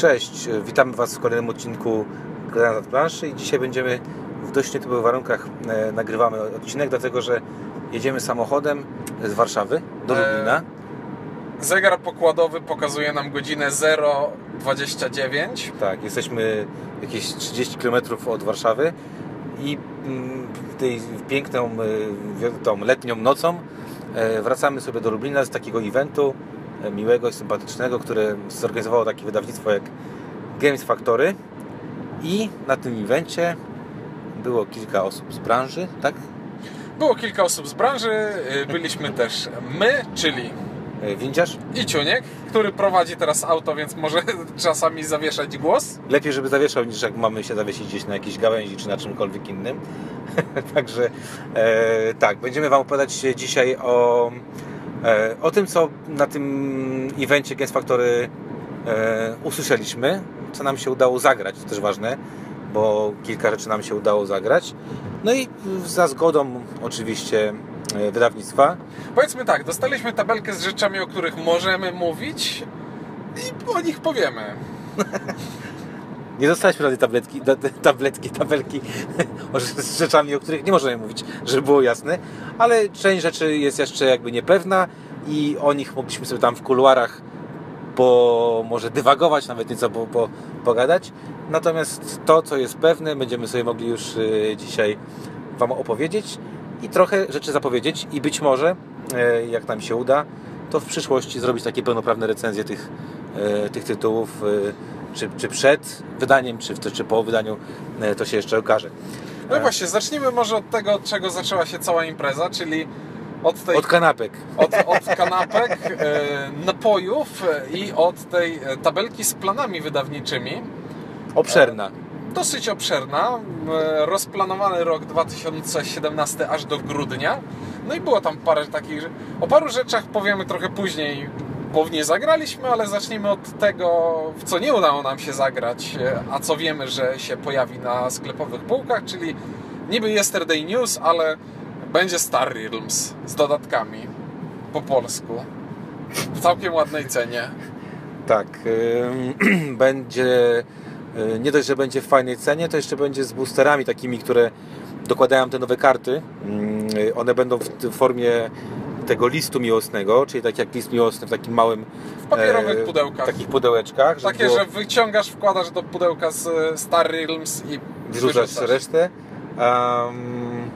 Cześć, witamy Was w kolejnym odcinku Granat Planszy i dzisiaj będziemy w dość nietypowych warunkach e, nagrywamy odcinek, dlatego że jedziemy samochodem z Warszawy do E, Lublina. Zegar pokładowy pokazuje nam godzinę 0.29. Tak, jesteśmy jakieś 30 km od Warszawy i mm, tej piękną, e, tą letnią nocą e, wracamy sobie do Lublina z takiego eventu e, miłego i sympatycznego, które zorganizowało takie wydawnictwo jak Games Factory i na tym evencie było kilka osób z branży, tak? Było kilka osób z branży, y, byliśmy też my, czyli E, Windziarz. i Ciuniek, który prowadzi teraz auto, więc może czasami zawieszać głos. Lepiej, żeby zawieszał, niż jak mamy się zawiesić gdzieś na jakiejś gałęzi czy na czymkolwiek innym. Także e, tak, będziemy Wam opowiadać dzisiaj o, o tym, co na tym evencie Games Factory e, usłyszeliśmy, co nam się udało zagrać, to też ważne, bo kilka rzeczy nam się udało zagrać. No i za zgodą oczywiście e, wydawnictwa. Powiedzmy tak, dostaliśmy tabelkę z rzeczami, o których możemy mówić i o nich powiemy. Nie dostaliśmy żadnej tabletki, tabletki, tabelki z rzeczami, o których nie możemy mówić, żeby było jasne, ale część rzeczy jest jeszcze jakby niepewna i o nich mogliśmy sobie tam w kuluarach po, może dywagować, nawet nieco po, po, pogadać. Natomiast to, co jest pewne, będziemy sobie mogli już y, dzisiaj Wam opowiedzieć i trochę rzeczy zapowiedzieć i być może, e, jak nam się uda, to w przyszłości zrobić takie pełnoprawne recenzje tych, e, tych tytułów, czy, czy przed wydaniem, czy, czy po wydaniu, e, to się jeszcze okaże. No E, właśnie, zacznijmy może od tego, od czego zaczęła się cała impreza, czyli od tej Od kanapek. od, od kanapek, e, napojów e, i od tej e, tabelki z planami wydawniczymi. Obszerna. Dosyć obszerna, e, rozplanowany rok 2017 aż do grudnia. No i było tam parę takich. O paru rzeczach powiemy trochę później, bo w nie zagraliśmy, ale zacznijmy od tego, w co nie udało nam się zagrać, e, a co wiemy, że się pojawi na sklepowych półkach, czyli niby Yesterday News, ale będzie Star Realms z dodatkami po polsku. W całkiem ładnej cenie. Tak. będzie y, nie dość, że będzie w fajnej cenie, to jeszcze będzie z boosterami takimi, które dokładają te nowe karty. Ym, y, One będą w formie tego listu miłosnego, czyli tak jak list miłosny w takim małym W papierowych e, pudełkach. takich pudełeczkach. żeby Takie, było- że wyciągasz, wkładasz do pudełka z e, Star Realms i wrzucać wyrzucasz. resztę. Um,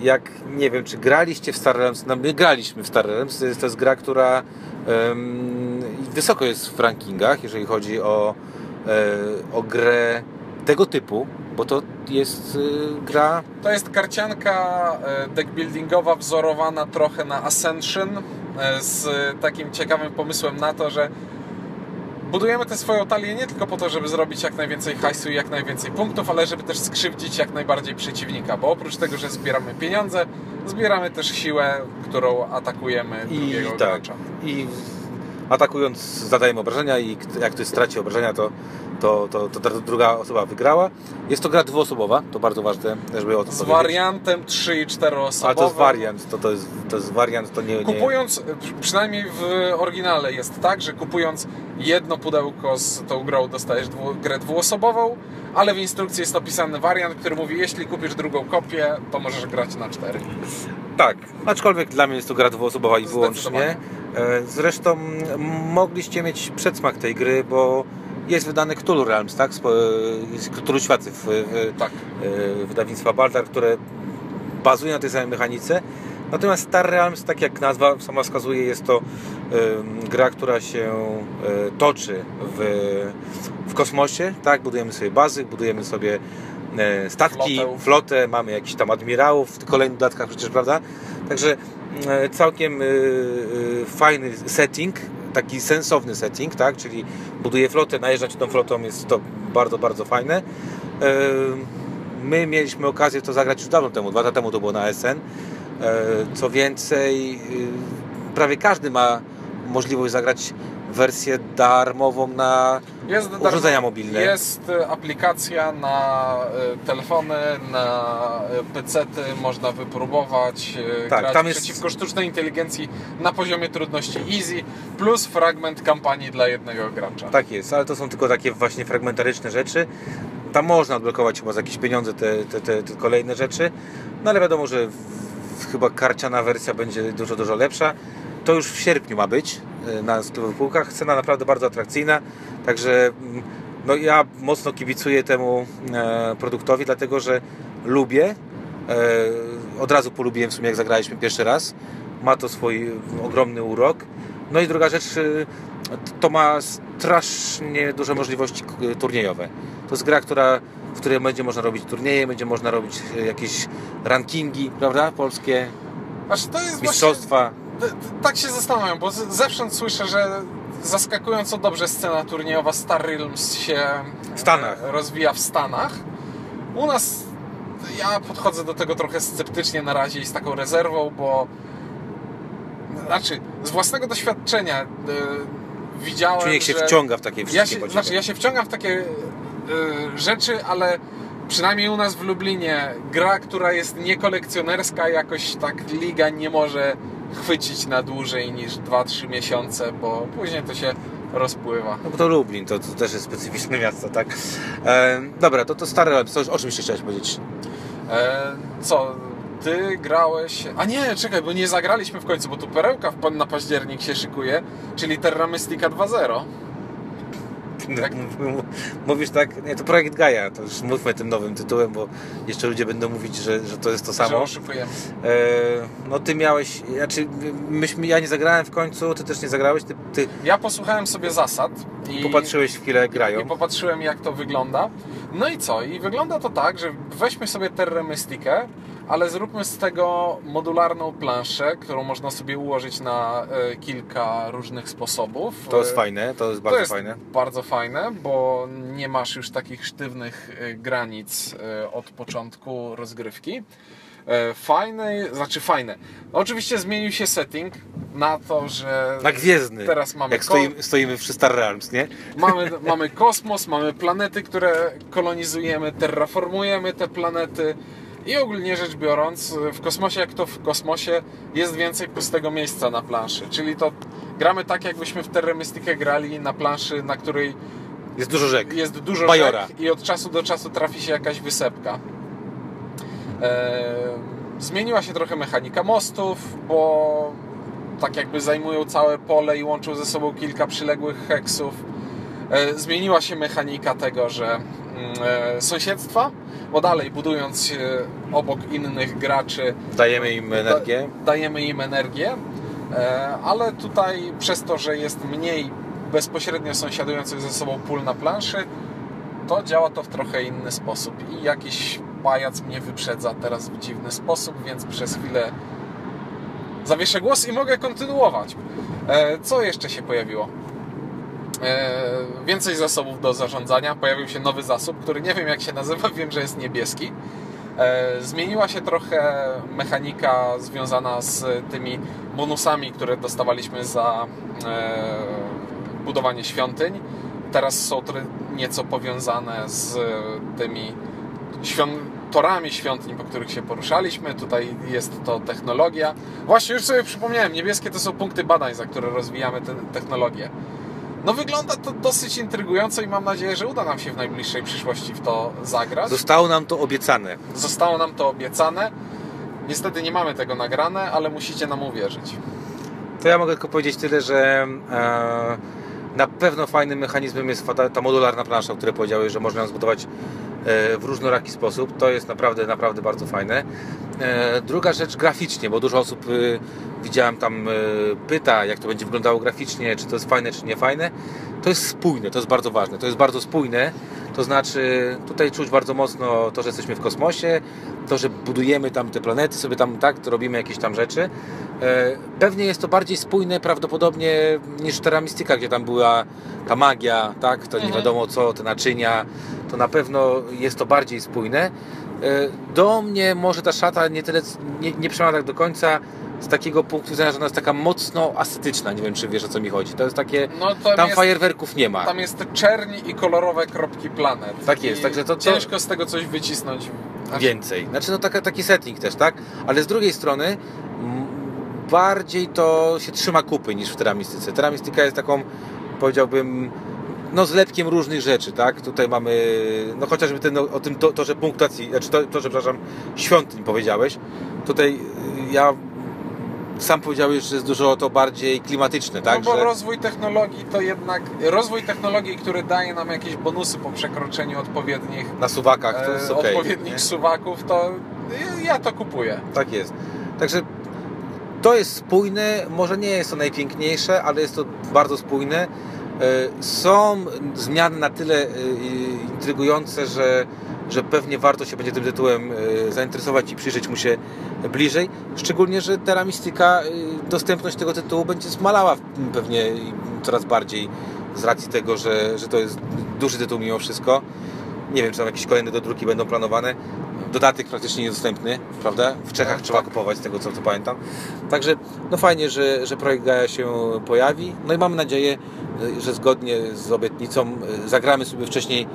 jak nie wiem, czy graliście w Star Realms, no my graliśmy w Star Realms, to jest, to jest gra, która em, wysoko jest w rankingach, jeżeli chodzi o, e, o grę tego typu, bo to jest e, gra To jest karcianka e, deckbuildingowa wzorowana trochę na Ascension e, z takim ciekawym pomysłem na to, że budujemy tę swoją talię nie tylko po to, żeby zrobić jak najwięcej hajsu i jak najwięcej punktów, ale żeby też skrzywdzić jak najbardziej przeciwnika, bo oprócz tego, że zbieramy pieniądze, zbieramy też siłę, którą atakujemy i drugiego tak, gracza. i atakując zadajemy obrażenia i jak ktoś straci obrażenia, to, to, to, to druga osoba wygrała. Jest to gra dwuosobowa, to bardzo ważne, żeby o tym Z powiedzieć. wariantem 3 i 4 osobowe. Ale to jest wariant, to, to, jest, to jest wariant, to nie... nie... Kupując, przynajmniej w oryginale jest tak, że kupując jedno pudełko z tą grą dostajesz dwu, grę dwuosobową, ale w instrukcji jest opisany wariant, który mówi, jeśli kupisz drugą kopię, to możesz grać na cztery. Tak, aczkolwiek dla mnie jest to gra dwuosobowa i wyłącznie. E, Zresztą m, mogliście mieć przedsmak tej gry, bo jest wydany Cthulhu Realms, tak? Jest Cthulhu Światy w, w, Tak. e, wydawnictwa Baldar, które bazuje na tej samej mechanice. Natomiast Star Realms, tak jak nazwa sama wskazuje, jest to gra, która się e, toczy w, w kosmosie. Tak, budujemy sobie bazy, budujemy sobie e, statki, Flotę. flotę, mamy jakichś tam admirałów w kolejnych dodatkach przecież, prawda? Także e, całkiem e, e, fajny setting, taki sensowny setting, tak? Czyli buduję flotę, najeżdżać tą flotą jest to bardzo, bardzo fajne. My mieliśmy okazję to zagrać już dawno temu, dwa lata temu to było na SN. E, Co więcej, y, prawie każdy ma możliwość zagrać wersję darmową na Jest urządzenia darmo- mobilne. Jest e, aplikacja na e, telefony, na e, pecety, można wypróbować Tak, grać tam jest- przeciwko sztucznej inteligencji na poziomie trudności easy, plus fragment kampanii dla jednego gracza. Tak jest, ale to są tylko takie właśnie fragmentaryczne rzeczy. Tam można odblokować chyba za jakieś pieniądze te, te, te, te kolejne rzeczy, no ale wiadomo, że w, chyba karciana wersja będzie dużo, dużo lepsza. To już w sierpniu ma być e, na sklepowych półkach. Cena naprawdę bardzo atrakcyjna, także mm, no ja mocno kibicuję temu e, produktowi, dlatego że lubię, e, od razu polubiłem w sumie jak zagraliśmy pierwszy raz. Ma to swój ogromny urok. No i druga rzecz, to ma strasznie duże możliwości turniejowe. To jest gra, która, w której będzie można robić turnieje, będzie można robić jakieś rankingi, prawda? Polskie, mistrzostwa. właśnie, tak się zastanawiam, bo zewsząd słyszę, że zaskakująco dobrze scena turniejowa Star Realms się Stanach. e, rozwija w Stanach. U nas ja podchodzę do tego trochę sceptycznie na razie i z taką rezerwą, bo znaczy z własnego doświadczenia e, widziałem, Człowiek się że wciąga w takie ja się, znaczy, ja się wciągam w takie y, rzeczy, ale przynajmniej u nas w Lublinie gra, która jest niekolekcjonerska, jakoś tak liga nie może chwycić na dłużej niż 2-3 miesiące, bo później to się rozpływa. No bo to Lublin, to, to też jest specyficzne miasto, tak? E, dobra, to, to stare, to już o czym jeszcze chciałeś powiedzieć? E, co, ty grałeś... A nie, czekaj, bo nie zagraliśmy w końcu, bo tu perełka na październik się szykuje, czyli Terra Mystica 2.0. Tak. M- Mówisz tak, nie, to projekt Gaia, to już mówmy tym nowym tytułem, bo jeszcze ludzie będą mówić, że, że to jest to Że samo. oszukujemy. E, no ty miałeś, znaczy myśmy, ja nie zagrałem w końcu, ty też nie zagrałeś, ty, ty Ja posłuchałem sobie zasad i... popatrzyłeś w chwilę grają. I popatrzyłem jak to wygląda. No i co? I wygląda to tak, że weźmy sobie Terra Mystikę, ale zróbmy z tego modularną planszę, którą można sobie ułożyć na e, kilka różnych sposobów. To jest fajne, to jest to bardzo jest fajne. bardzo fajne, bo nie masz już takich sztywnych e, granic e, od początku rozgrywki. Fajne, znaczy fajne. Oczywiście zmienił się setting na to, że Na gwiezdny, teraz mamy jak stoimy, stoimy przy Star Realms, nie? Mamy, mamy kosmos, mamy planety, które kolonizujemy, terraformujemy te planety i ogólnie rzecz biorąc, w kosmosie jak to w kosmosie jest więcej pustego miejsca na planszy. Czyli to gramy tak, jakbyśmy w Terra Mystica grali na planszy, na której Jest dużo rzek. jest dużo Bajora. rzek i od czasu do czasu trafi się jakaś wysepka. Zmieniła się trochę mechanika mostów, bo tak jakby zajmują całe pole i łączą ze sobą kilka przyległych heksów. E, zmieniła się mechanika tego, że mm, e, sąsiedztwa, bo dalej budując obok innych graczy Dajemy im energię. Da, dajemy im energię, e, ale tutaj przez to, że jest mniej bezpośrednio sąsiadujących ze sobą pól na planszy, to działa to w trochę inny sposób i jakiś pajac mnie wyprzedza teraz w dziwny sposób, więc przez chwilę zawieszę głos i mogę kontynuować. Co jeszcze się pojawiło? E, Więcej zasobów do zarządzania. Pojawił się nowy zasób, który nie wiem jak się nazywa, wiem, że jest niebieski. E, Zmieniła się trochę mechanika związana z tymi bonusami, które dostawaliśmy za e, budowanie świątyń. Teraz są nieco powiązane z tymi torami świątyń, po których się poruszaliśmy. Tutaj jest to technologia. Właśnie już sobie przypomniałem, niebieskie to są punkty badań, za które rozwijamy tę technologię. No wygląda to dosyć intrygująco i mam nadzieję, że uda nam się w najbliższej przyszłości w to zagrać. Zostało nam to obiecane. Zostało nam to obiecane. Niestety nie mamy tego nagrane, ale musicie nam uwierzyć. To ja mogę tylko powiedzieć tyle, że e, na pewno fajnym mechanizmem jest ta, modularna plansza, o której powiedziałeś, że można ją zbudować e, w różnoraki sposób. To jest naprawdę, naprawdę bardzo fajne. E, druga rzecz graficznie, bo dużo osób e, widziałem tam e, pyta, jak to będzie wyglądało graficznie, czy to jest fajne, czy nie fajne. To jest spójne, to jest bardzo ważne. To jest bardzo spójne. To znaczy, tutaj czuć bardzo mocno to, że jesteśmy w kosmosie, to, że budujemy tam te planety, sobie tam tak, to robimy jakieś tam rzeczy. E, Pewnie jest to bardziej spójne prawdopodobnie niż Terra Mystica, gdzie tam była ta magia, tak, to nie Mhm. wiadomo co, te naczynia, to na pewno jest to bardziej spójne. Do mnie może ta szata nie tyle, nie, nie przemawia tak do końca z takiego punktu widzenia, że ona jest taka mocno ascetyczna. Nie wiem, czy wiesz o co mi chodzi. To jest takie. No, tam tam jest- fajerwerków nie ma. Tam jest czerni i kolorowe kropki planet. Tak jest, także to- to- Ciężko z tego coś wycisnąć. Aż- Więcej. Znaczy, no taka, taki setting też, tak? Ale z drugiej strony bardziej to się trzyma kupy niż w teramistyce. Teramistyka jest taką, powiedziałbym, no zlepkiem różnych rzeczy, tak? Tutaj mamy, no chociażby ten, no, o tym to, to że punktacji, znaczy to, to, że przepraszam, świątyń powiedziałeś. Tutaj y, ja sam powiedziałeś, że jest dużo to bardziej klimatyczne, tak? no bo że... rozwój technologii to jednak rozwój technologii, który daje nam jakieś bonusy po przekroczeniu odpowiednich, Na suwakach to e, jest okej. odpowiednich nie? suwaków, to ja to kupuję. Tak jest. Także to jest spójne, może nie jest to najpiękniejsze, ale jest to bardzo spójne. E, Są zmiany na tyle e, intrygujące, że, że pewnie warto się będzie tym tytułem e, zainteresować i przyjrzeć mu się bliżej. Szczególnie, że Teramistyka, e, dostępność tego tytułu będzie zmalała pewnie coraz bardziej z racji tego, że, że to jest duży tytuł mimo wszystko. Nie wiem, czy tam jakieś kolejne dodruki będą planowane. Dodatek praktycznie niedostępny, prawda? W Czechach Tak, trzeba tak. kupować, z tego co, co pamiętam. Także no fajnie, że, że projekt Gaia się pojawi. No i mamy nadzieję, że zgodnie z obietnicą y, zagramy sobie wcześniej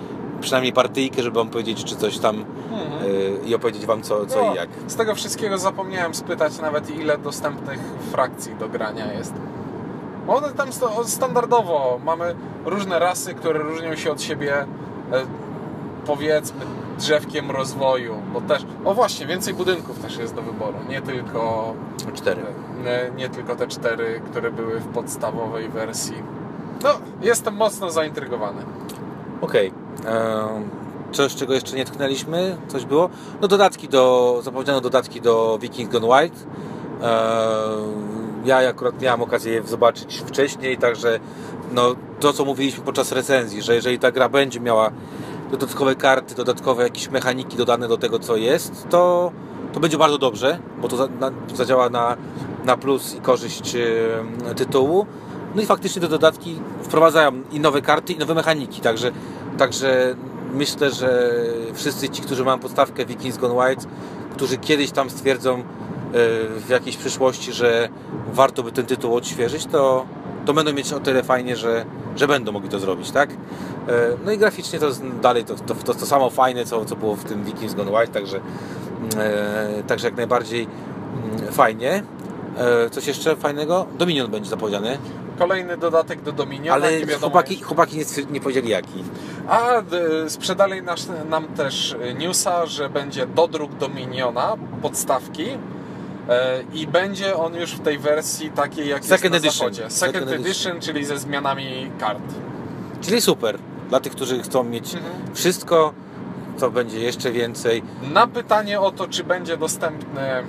przynajmniej partyjkę, żeby Wam powiedzieć, czy coś tam y, i opowiedzieć Wam co, co No, i jak. Z tego wszystkiego zapomniałem spytać nawet ile dostępnych frakcji do grania jest. Bo One tam standardowo mamy różne rasy, które różnią się od siebie e, powiedzmy drzewkiem rozwoju, bo też, o właśnie, więcej budynków też jest do wyboru, nie tylko Cztery. nie, nie tylko te cztery, które były w podstawowej wersji. No, jestem mocno zaintrygowany. Okej. Em, Coś, czego jeszcze nie tknęliśmy? Coś było? No dodatki do, zapowiedziano dodatki do Vikings Gone White. Em, Ja akurat miałem okazję je zobaczyć wcześniej, także no, to co mówiliśmy podczas recenzji, że jeżeli ta gra będzie miała dodatkowe karty, dodatkowe jakieś mechaniki dodane do tego co jest, to, to będzie bardzo dobrze, bo to za, na, zadziała na, na plus i korzyść tytułu. No i faktycznie te dodatki wprowadzają i nowe karty, i nowe mechaniki, także, także myślę, że wszyscy ci, którzy mają podstawkę Vikings Gone White, którzy kiedyś tam stwierdzą e, w jakiejś przyszłości, że warto by ten tytuł odświeżyć, to, to będą mieć o tyle fajnie, że, że będą mogli to zrobić, tak? E, No i graficznie to jest dalej to, to, to, to samo fajne, co, co było w tym Vikings Gone White, także, e, także jak najbardziej mm, fajnie. E, Coś jeszcze fajnego? Dominion będzie zapowiedziany, Kolejny dodatek do Dominiona, ale nie chłopaki, chłopaki nie, nie powiedzieli jaki. A sprzedali nas, nam też newsa, że będzie dodruk Dominiona, podstawki i będzie on już w tej wersji takiej jak Second jest na edition. zachodzie. Second, Second edition, edition. czyli ze zmianami kart. Czyli super. Dla tych, którzy chcą mieć Mhm. wszystko, to będzie jeszcze więcej. Na pytanie o to, czy będzie dostępny, e,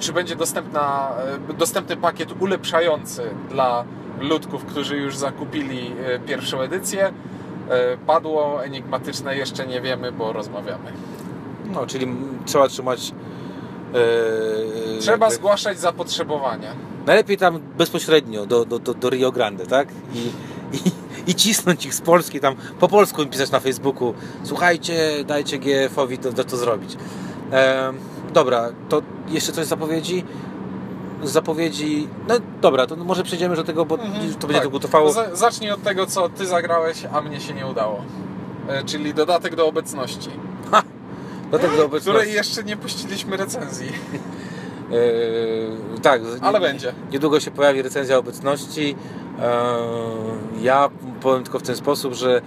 czy będzie dostępna, e, dostępny pakiet ulepszający dla ludków, którzy już zakupili e, pierwszą edycję, e, padło enigmatyczne, jeszcze nie wiemy, bo rozmawiamy. No, czyli trzeba trzymać. E, Trzeba jakby- zgłaszać zapotrzebowanie. Najlepiej tam bezpośrednio do, do, do, do Rio Grande, tak? I, i, I cisnąć ich z Polski, tam po polsku im pisać na Facebooku. Słuchajcie, dajcie GF-owi to, to, to zrobić. Dobra, to jeszcze coś z zapowiedzi? Z zapowiedzi. No dobra, to może przejdziemy do tego, bo to będzie tak. długo trwało. Za- Zacznij od tego, co ty zagrałeś, a mnie się nie udało. E, Czyli dodatek do obecności, Do obecności. której jeszcze nie puściliśmy recenzji, Eee, tak, ale nie- będzie. Niedługo się pojawi recenzja obecności. Eee, Ja powiem tylko w ten sposób, że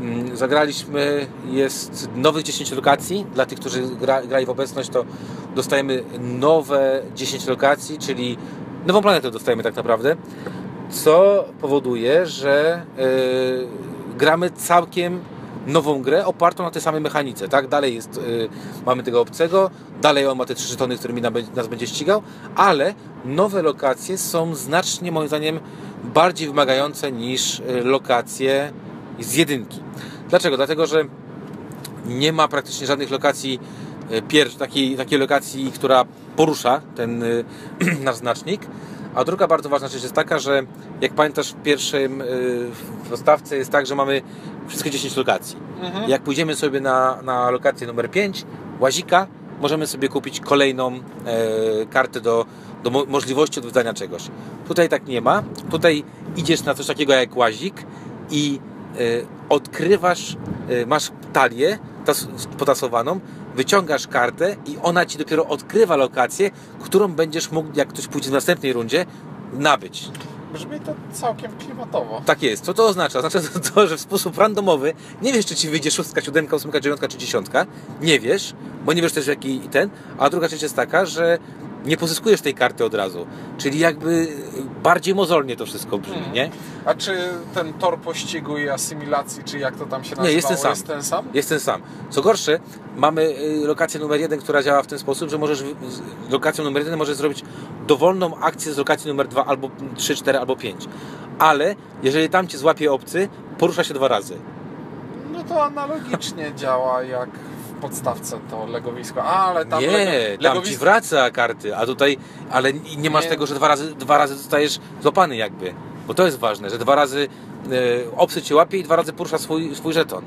mm, zagraliśmy, jest nowych 10 lokacji. Dla tych, którzy gra, grali w obecność, to dostajemy nowe 10 lokacji, czyli nową planetę dostajemy tak naprawdę. Co powoduje, że e, gramy całkiem nową grę opartą na tej samej mechanice, tak? Dalej jest, y, mamy tego obcego, dalej on ma te trzy żetony, którymi nas będzie ścigał, ale nowe lokacje są znacznie moim zdaniem bardziej wymagające niż y, lokacje z jedynki. Dlaczego? Dlatego, że nie ma praktycznie żadnych lokacji y, pierwszej, takiej, takiej lokacji, która porusza ten nasz znacznik, A druga bardzo ważna rzecz jest taka, że jak pamiętasz w pierwszym w postawce jest tak, że mamy wszystkie 10 lokacji. Mhm. Jak pójdziemy sobie na, na lokację numer 5, łazika, możemy sobie kupić kolejną e, kartę do, do mo- możliwości odwiedzania czegoś. Tutaj tak nie ma. Tutaj idziesz na coś takiego jak łazik i e, odkrywasz, e, masz talię tas, potasowaną, wyciągasz kartę i ona ci dopiero odkrywa lokację, którą będziesz mógł, jak ktoś pójdzie w następnej rundzie, nabyć. Brzmi to całkiem klimatowo. Tak jest. Co to oznacza? Oznacza to, to, że w sposób randomowy nie wiesz, czy ci wyjdzie szóstka, siódemka, ósemka, dziewiątka czy dziesiątka. Nie wiesz, bo nie wiesz też jaki ten. A druga rzecz jest taka, że nie pozyskujesz tej karty od razu. Czyli jakby bardziej mozolnie to wszystko brzmi, Mhm. nie? A czy ten tor pościgu i asymilacji, czy jak to tam się nazywało, Nie, jest ten sam. Jest ten sam? Jest ten sam. Co gorsze, mamy y, lokację numer jeden, która działa w ten sposób, że możesz z lokacją numer jeden możesz zrobić dowolną akcję z lokacji numer dwa, albo trzy, cztery, albo pięć. Ale jeżeli tam cię złapie obcy, porusza się dwa razy. No to analogicznie działa jak podstawce to legowisko. Ale tam nie, lego, tam ci wraca karty, a tutaj, ale nie masz Nie. tego, że dwa razy, dwa razy zostajesz złapany jakby. Bo to jest ważne, że dwa razy e, obcy cię łapie i dwa razy porusza swój, swój żeton.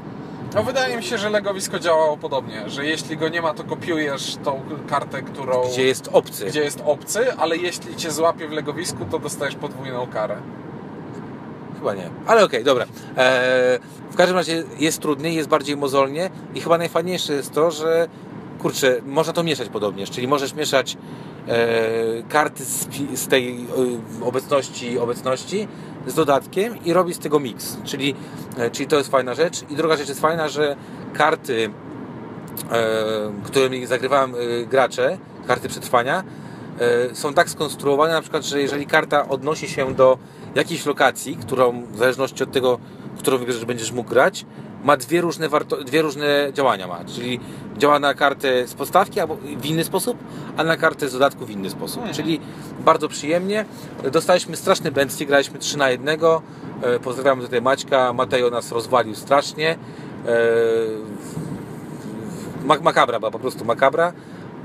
No wydaje mi się, że legowisko działało podobnie, że jeśli go nie ma, to kopiujesz tą kartę, którą... Gdzie jest obcy. gdzie jest obcy, ale jeśli cię złapie w legowisku, to dostajesz podwójną karę. Chyba nie. Ale okej, dobra. E, w każdym razie jest trudniej, jest bardziej mozolnie i chyba najfajniejsze jest to, że kurczę, można to mieszać podobnież, czyli możesz mieszać e, karty z, z tej e, obecności obecności z dodatkiem i robić z tego miks, czyli, e, czyli to jest fajna rzecz. I druga rzecz jest fajna, że karty, e, którymi zagrywałem e, gracze, karty przetrwania, są tak skonstruowane na przykład, że jeżeli karta odnosi się do jakiejś lokacji, którą w zależności od tego, którą wybierzesz, będziesz mógł grać, ma dwie różne, warto- dwie różne działania ma, czyli działa na kartę z podstawki albo w inny sposób, a na kartę z dodatku w inny sposób, Mhm. czyli bardzo przyjemnie. Dostaliśmy straszny bęcki, graliśmy 3 na 1. E, Pozdrawiam tutaj Maćka, Mateo nas rozwalił strasznie. E, mak- makabra była po prostu makabra,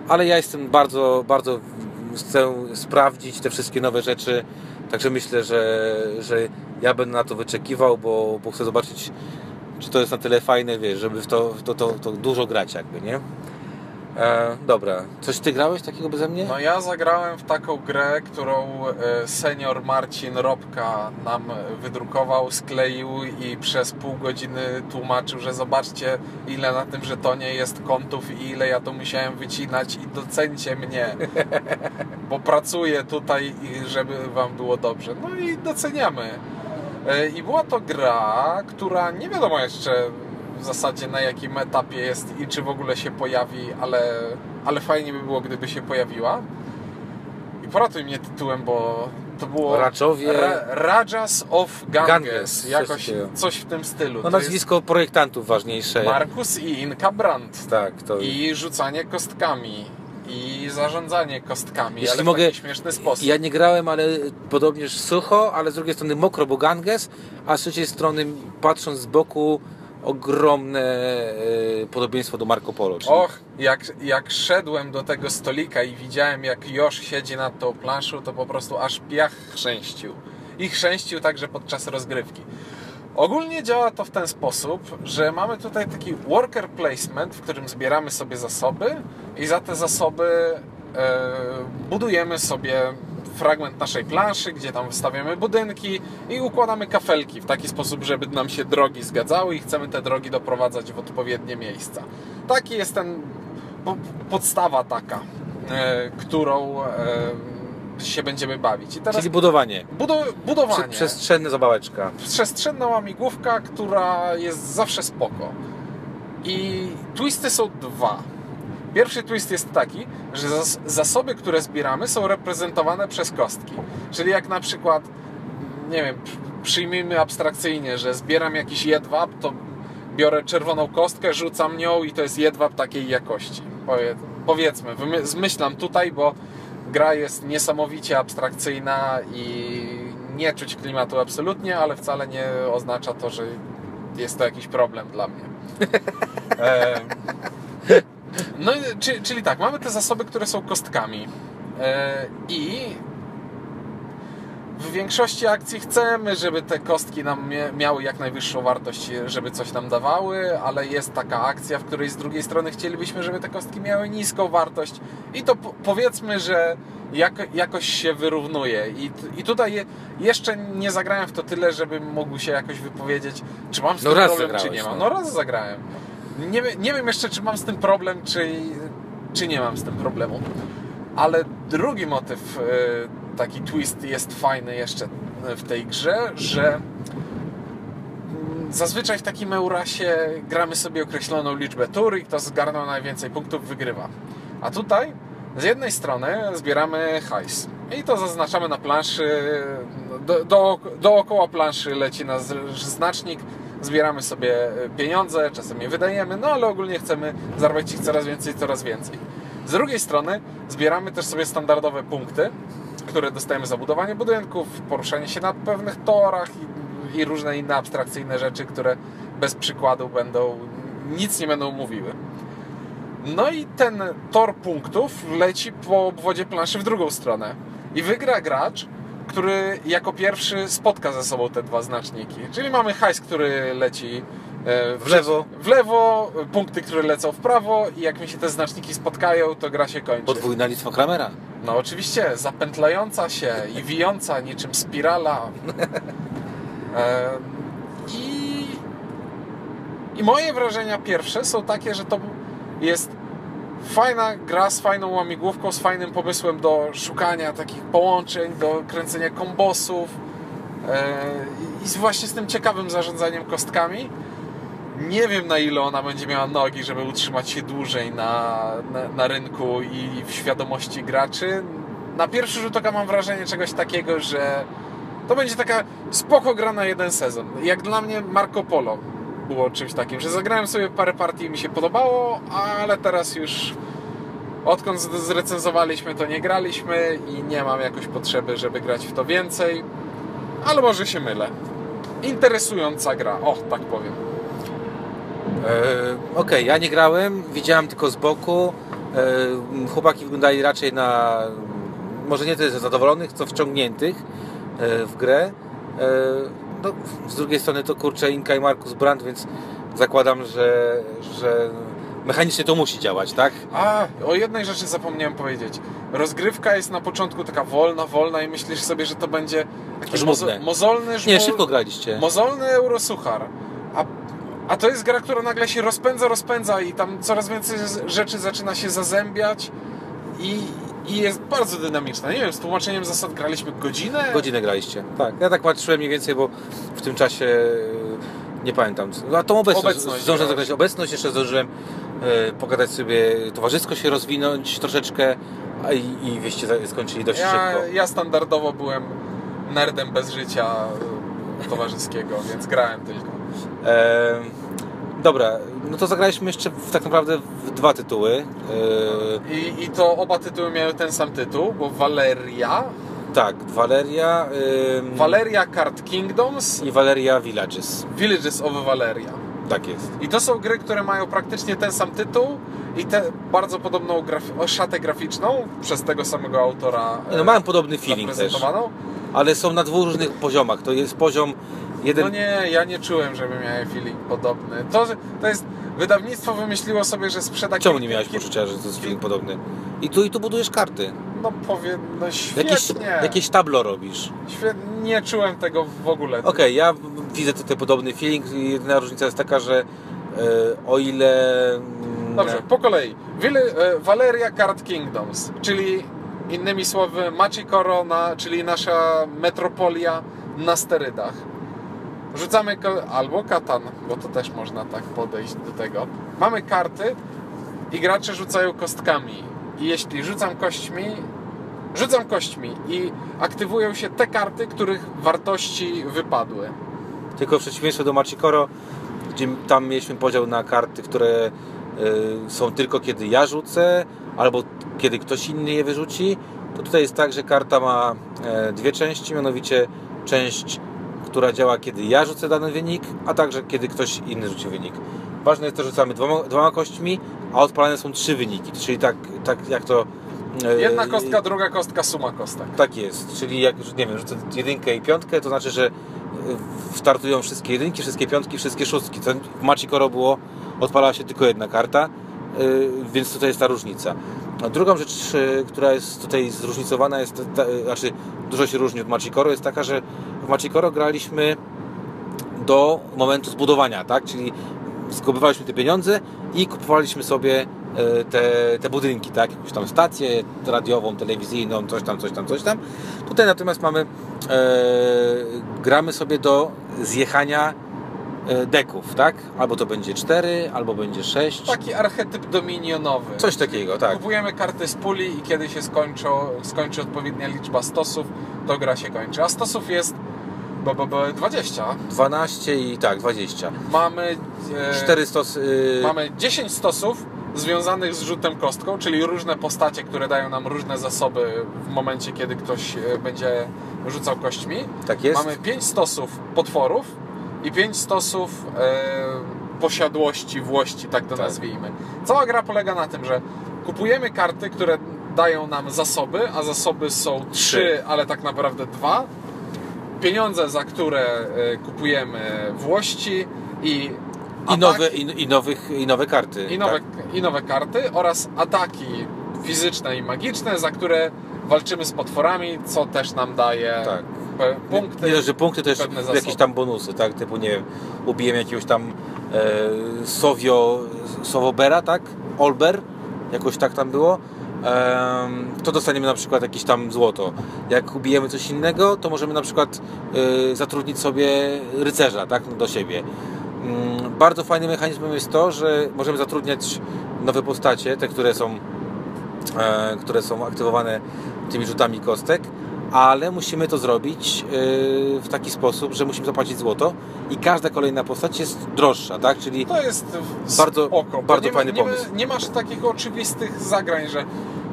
ale ja jestem bardzo, bardzo chcę sprawdzić te wszystkie nowe rzeczy, także myślę, że, że ja będę na to wyczekiwał, bo, bo chcę zobaczyć, czy to jest na tyle fajne, wiesz, żeby w to, to, to, to dużo grać jakby, nie? E, dobra, coś ty grałeś takiego beze mnie? No ja zagrałem w taką grę, którą e, senior Marcin Robka nam wydrukował, skleił i przez pół godziny tłumaczył, że zobaczcie ile na tym żetonie jest kątów i ile ja to musiałem wycinać i docencie mnie, bo pracuję tutaj żeby wam było dobrze. No i doceniamy. E, I była to gra, która nie wiadomo jeszcze w zasadzie na jakim etapie jest i czy w ogóle się pojawi, ale, ale fajnie by było, gdyby się pojawiła. I poratuj mnie tytułem, bo to było Raczowie- Ra, Rajas of Ganges, Ganges, coś jakoś takiego. coś w tym stylu. No To nazwisko projektantów ważniejsze. Markus i Inka Brandt. Tak, to I rzucanie kostkami. I zarządzanie kostkami, Jeśli ale mogę- w taki śmieszny sposób. Ja nie grałem, ale podobnież sucho, ale z drugiej strony mokro, bo Ganges, a z trzeciej strony patrząc z boku ogromne e, podobieństwo do Marco Polo. Czyli Och, jak, jak szedłem do tego stolika i widziałem, jak Josz siedzi nad tą planszą, to po prostu aż piach chrzęścił. I chrzęścił także podczas rozgrywki. Ogólnie działa to w ten sposób, że mamy tutaj taki worker placement, w którym zbieramy sobie zasoby i za te zasoby e, budujemy sobie fragment naszej planszy, gdzie tam wystawiamy budynki i układamy kafelki w taki sposób, żeby nam się drogi zgadzały i chcemy te drogi doprowadzać w odpowiednie miejsca. Taki jest ten po- podstawa taka, e, którą e, się będziemy bawić. I teraz Czyli budowanie. budo, Prze- budowanie. Przestrzenna zabaweczka. Przestrzenna łamigłówka, która jest zawsze spoko. I twisty są dwa. Pierwszy twist jest taki, że zas- zasoby, które zbieramy, są reprezentowane przez kostki. Czyli jak na przykład, nie wiem, pr- przyjmijmy abstrakcyjnie, że zbieram jakiś jedwab, to biorę czerwoną kostkę, rzucam nią i to jest jedwab takiej jakości. Powie- Powiedzmy, zmyślam tutaj, bo gra jest niesamowicie abstrakcyjna i nie czuć klimatu absolutnie, ale wcale nie oznacza to, że jest to jakiś problem dla mnie. No, i- czy, czyli tak, mamy te zasoby, które są kostkami. E, I w większości akcji chcemy, żeby te kostki nam miały jak najwyższą wartość, żeby coś nam dawały, ale jest taka akcja, w której z drugiej strony chcielibyśmy, żeby te kostki miały niską wartość i to po- powiedzmy, że jak, jakoś się wyrównuje. I, tutaj je, jeszcze nie zagrałem w to tyle, żebym mógł się jakoś wypowiedzieć, czy mam z No tym problem, czy nie mam. no. No raz zagrałem. Nie, nie wiem jeszcze, czy mam z tym problem, czy, czy nie mam z tym problemu. Ale drugi motyw, e, taki twist jest fajny jeszcze w tej grze, że mm, zazwyczaj w takim Eurasie gramy sobie określoną liczbę tur i kto zgarnął najwięcej punktów wygrywa. A tutaj z jednej strony zbieramy hajs i to zaznaczamy na planszy, do, do, dookoła planszy leci nasz znacznik, zbieramy sobie pieniądze, czasem je wydajemy, no ale ogólnie chcemy zarabiać ich coraz więcej, coraz więcej. Z drugiej strony zbieramy też sobie standardowe punkty, które dostajemy za budowanie budynków, poruszanie się na pewnych torach i, i różne inne abstrakcyjne rzeczy, które bez przykładu będą, nic nie będą mówiły. No i ten tor punktów leci po obwodzie planszy w drugą stronę. I wygra gracz, który jako pierwszy spotka ze sobą te dwa znaczniki. Czyli mamy hajs, który leci e, W lewo. w lewo, punkty, które lecą w prawo i jak mi się te znaczniki spotkają, to gra się kończy. Podwójna listwa Kramera. No oczywiście, zapętlająca się i wijąca niczym spirala. E, I, I moje wrażenia pierwsze są takie, że to jest fajna gra z fajną łamigłówką, z fajnym pomysłem do szukania takich połączeń, do kręcenia kombosów e, i właśnie z tym ciekawym zarządzaniem kostkami. Nie wiem na ile ona będzie miała nogi, żeby utrzymać się dłużej na, na, na rynku i w świadomości graczy. Na pierwszy rzut oka mam wrażenie czegoś takiego, że to będzie taka spoko gra na jeden sezon. Jak dla mnie Marco Polo było czymś takim, że zagrałem sobie parę partii i mi się podobało, ale teraz już odkąd zrecenzowaliśmy to nie graliśmy i nie mam jakoś potrzeby, żeby grać w to więcej. Ale może się mylę. Interesująca gra, o tak powiem. E, Okej, ja nie grałem, widziałem tylko z boku. E, chłopaki wyglądali raczej na może nie tyle zadowolonych, co wciągniętych e, w grę. No, z drugiej strony to kurczę Inka i Markus Brandt, więc zakładam, że, że mechanicznie to musi działać, tak? A, o jednej rzeczy zapomniałem powiedzieć. Rozgrywka jest na początku taka wolna, wolna i myślisz sobie, że to będzie taki Żmudne. mozo- mozolny. Nie, szybko graliście. mozolny eurosuchar. A, a to jest gra, która nagle się rozpędza, rozpędza i tam coraz więcej rzeczy zaczyna się zazębiać i, i jest bardzo dynamiczna. Nie wiem, z tłumaczeniem zasad graliśmy godzinę? Godzinę graliście. Tak, ja tak patrzyłem mniej więcej, bo w tym czasie e, nie pamiętam. A tą obecność, Obecność zdążyłem zagrać obecność, jeszcze zdążyłem e, pogadać sobie, towarzysko się rozwinąć troszeczkę a i, i wyście za- skończyli dość Ja, szybko. ja standardowo byłem nerdem bez życia y, towarzyskiego, więc grałem tylko. E, dobra, no to zagraliśmy jeszcze w, tak naprawdę w dwa tytuły. E, I, I to oba tytuły miały ten sam tytuł, bo Valeria, tak, Valeria e, Valeria Card Kingdoms, i Valeria Villages. Villages of Valeria. Tak jest. I to są gry, które mają praktycznie ten sam tytuł i te bardzo podobną graf- szatę graficzną przez tego samego autora No, mają podobny feeling też, ale są na dwóch różnych poziomach. To jest poziom jeden No nie, ja nie czułem, żeby miały feeling podobny. To, to jest, wydawnictwo wymyśliło sobie, że sprzeda Czemu nie miałeś poczucia, że to jest feeling podobny? I tu, i tu budujesz karty. No powiem, no świetnie. Jakieś, jakieś tablo robisz. Świetnie, nie czułem tego w ogóle. Okej, ja widzę tutaj podobny feeling. Jedyna różnica jest taka, że e, o ile... mm, Dobrze, po kolei. E, Valeria Card Kingdoms, czyli innymi słowy Maci Corona, czyli nasza metropolia na sterydach. Rzucamy albo katan, bo to też można tak podejść do tego. Mamy karty i gracze rzucają kostkami. I jeśli rzucam kośćmi, rzucam kośćmi i aktywują się te karty, których wartości wypadły. Tylko w przeciwieństwie do Machikoro, gdzie tam mieliśmy podział na karty, które e, są tylko kiedy ja rzucę, albo kiedy ktoś inny je wyrzuci, to tutaj jest tak, że karta ma e, dwie części, mianowicie część, która działa kiedy ja rzucę dany wynik, a także kiedy ktoś inny rzuci wynik. Ważne jest to, że rzucamy dwoma, dwoma kośćmi, a odpalane są trzy wyniki, czyli tak, tak jak to e, Jedna kostka, druga kostka, suma kostek. Tak jest, czyli jak nie wiem, rzucę jedynkę i piątkę, to znaczy, że e, startują wszystkie jedynki, wszystkie piątki, wszystkie szóstki. To w Maci Koro było, odpalała się tylko jedna karta, e, więc tutaj jest ta różnica. A drugą rzecz, e, która jest tutaj zróżnicowana, jest, znaczy dużo się różni od Maci Koro, jest taka, że w Maci Koro graliśmy do momentu zbudowania, tak? Czyli zgubywaliśmy te pieniądze i kupowaliśmy sobie e, te, te budynki, tak? Jakąś tam stację radiową, telewizyjną, coś tam, coś tam, coś tam. Tutaj natomiast mamy, e, gramy sobie do zjechania deków, tak? Albo to będzie 4, albo będzie 6. Taki archetyp dominionowy. Coś takiego, tak. Kupujemy karty z puli i kiedy się skończą, skończy odpowiednia liczba stosów, to gra się kończy. A stosów jest bo, bo, bo 20. 12 i tak, 20. Mamy, e, 4 stosy. mamy 10 stosów związanych z rzutem kostką, czyli różne postacie, które dają nam różne zasoby w momencie, kiedy ktoś e, będzie rzucał kośćmi. Tak jest. Mamy 5 stosów potworów i 5 stosów e, posiadłości, włości, tak to Tak. nazwijmy. Cała gra polega na tym, że kupujemy karty, które dają nam zasoby, a zasoby są Trzy. 3, ale tak naprawdę 2. Pieniądze, za które e, kupujemy włości i I nowe, i, i, nowych, I nowe karty. i nowe, tak? i nowe karty oraz ataki fizyczne i magiczne, za które walczymy z potworami, co też nam daje Tak. Pe- punkty. Nie że punkty pewne jakieś tam bonusy, tak? Typu, nie wiem, ubijemy jakiegoś tam e, Sowio, Sowobera, tak? Olber, jakoś tak tam było. Em, to dostaniemy na przykład jakieś tam złoto. Jak ubijemy coś innego, to możemy na przykład e, zatrudnić sobie rycerza, tak? Do siebie. Mm, Bardzo fajnym mechanizmem jest to, że możemy zatrudniać nowe postacie, te, które są e, które są aktywowane tymi rzutami kostek, ale musimy to zrobić e, w taki sposób, że musimy zapłacić złoto i każda kolejna postać jest droższa, tak? Czyli To jest Bardzo- spoko, bardzo nie, fajny nie, pomysł. Nie masz takich oczywistych zagrań, że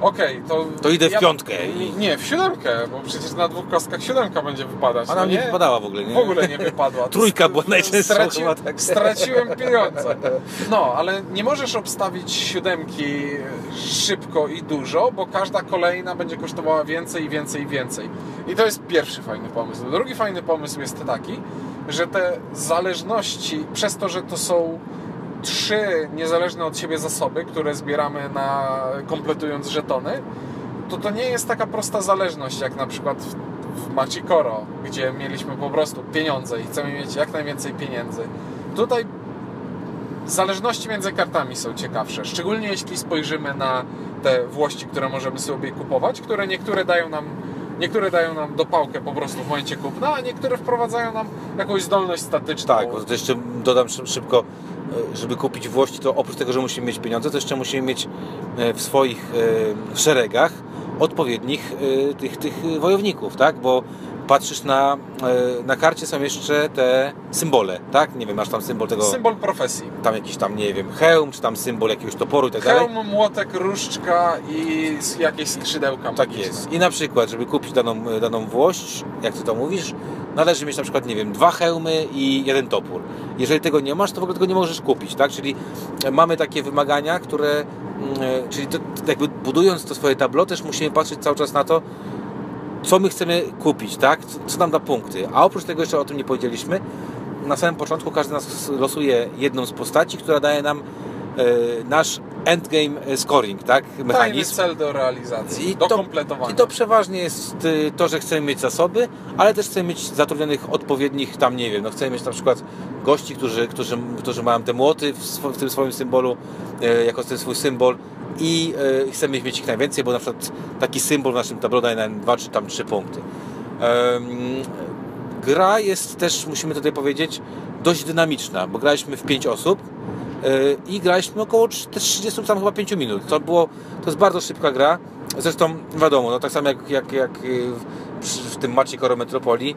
okej, to... To idę w piątkę i- Nie, w siódemkę, bo przecież na dwóch kostkach siódemka będzie wypadać. ona no nie nie wypadała w ogóle, nie? W ogóle nie wypadła. Trójka była najczęstsza Straci, tak. Straciłem pieniądze. No, ale nie możesz obstawić siódemki szybko i dużo, bo każda kolejna będzie kosztowała więcej i więcej i więcej. I to jest pierwszy fajny pomysł. Drugi fajny pomysł jest taki, że te zależności, przez to, że to są trzy niezależne od siebie zasoby, które zbieramy na kompletując żetony, to to nie jest taka prosta zależność, jak na przykład w, w Machikoro, gdzie mieliśmy po prostu pieniądze i chcemy mieć jak najwięcej pieniędzy. Tutaj zależności między kartami są ciekawsze, szczególnie jeśli spojrzymy na te włości, które możemy sobie kupować, które niektóre dają nam Niektóre dają nam dopałkę po prostu w momencie kupna, a niektóre wprowadzają nam jakąś zdolność statyczną. Tak, jeszcze dodam szyb- szybko, żeby kupić włości, to oprócz tego, że musimy mieć pieniądze, to jeszcze musimy mieć e, w swoich e, szeregach odpowiednich e, tych, tych wojowników, tak? Bo patrzysz na, e, na karcie są jeszcze te symbole, tak? Nie wiem, masz tam symbol tego, Symbol profesji. tam jakiś tam, nie wiem, hełm, czy tam symbol jakiegoś toporu i tak dalej. Hełm, młotek, różdżka i jakieś skrzydełka Tak magiczne. jest. I na przykład, żeby kupić daną, daną włość, jak ty to mówisz, należy mieć na przykład, nie wiem, dwa hełmy i jeden topór. Jeżeli tego nie masz, to w ogóle tego nie możesz kupić, tak? Czyli e, mamy takie wymagania, które, mm, e, czyli to, jakby budując to swoje tablo, też musimy patrzeć cały czas na to, co my chcemy kupić, tak? Co, co nam da punkty. A oprócz tego jeszcze o tym nie powiedzieliśmy. Na samym początku każdy nas losuje jedną z postaci, która daje nam e, nasz endgame scoring, tak? Tajny Mechanizm. cel do realizacji, I do to- kompletowania. I to przeważnie jest y, to, że chcemy mieć zasoby, ale też chcemy mieć zatrudnionych odpowiednich tam, nie wiem, no chcemy mieć na przykład gości, którzy, którzy, którzy mają te młoty w, w tym swoim symbolu, e, jako ten swój symbol i e, chcemy mieć ich najwięcej, bo na przykład taki symbol w naszym tablo daje nam dwa czy tam trzy punkty. Em, gra jest też, musimy tutaj powiedzieć, dość dynamiczna, bo graliśmy w 5 osób e, i graliśmy około 30 tam chyba 5 minut. To było, to jest bardzo szybka gra. Zresztą wiadomo, no tak samo jak, jak, jak y, w, w tym Macie Koro Metropolii,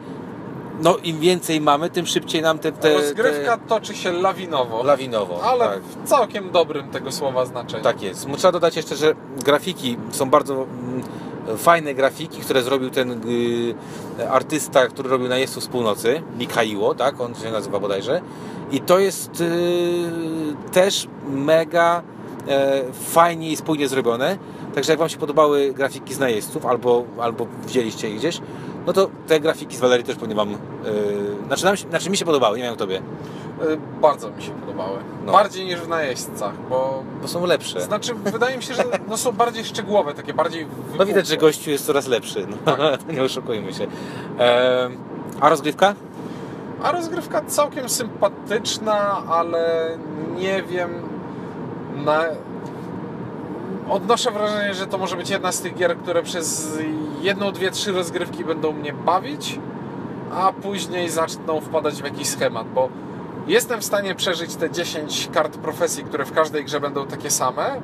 no im więcej mamy, tym szybciej nam te, te, Rozgrywka toczy się lawinowo, te lawinowo. ale tak. w całkiem dobrym tego słowa znaczeniu. Tak jest. Trzeba dodać jeszcze, że grafiki są bardzo mm, fajne grafiki, które zrobił ten y, artysta, który robił na Jezu z północy, Mikhailo, tak? On się nazywa bodajże. I to jest y, też mega fajnie i spójnie zrobione. Także jak Wam się podobały grafiki z najeźdźców, albo, albo wzięliście je gdzieś, no to te grafiki z Valerii też pewnie Wam... E, znaczy, nam, znaczy mi się podobały, nie wiem jak Tobie, Y, Bardzo mi się podobały. No. Bardziej niż w najeźdźcach, bo... bo są lepsze. Znaczy, wydaje mi się, że no, są bardziej szczegółowe, takie bardziej No widać, że gościu jest coraz lepszy, no, nie oszukujmy się. E, a rozgrywka? A rozgrywka całkiem sympatyczna, ale nie wiem. Na... Odnoszę wrażenie, że to może być jedna z tych gier, które przez jedną, dwie, trzy rozgrywki będą mnie bawić, a później zaczną wpadać w jakiś schemat, bo jestem w stanie przeżyć te 10 kart profesji, które w każdej grze będą takie same,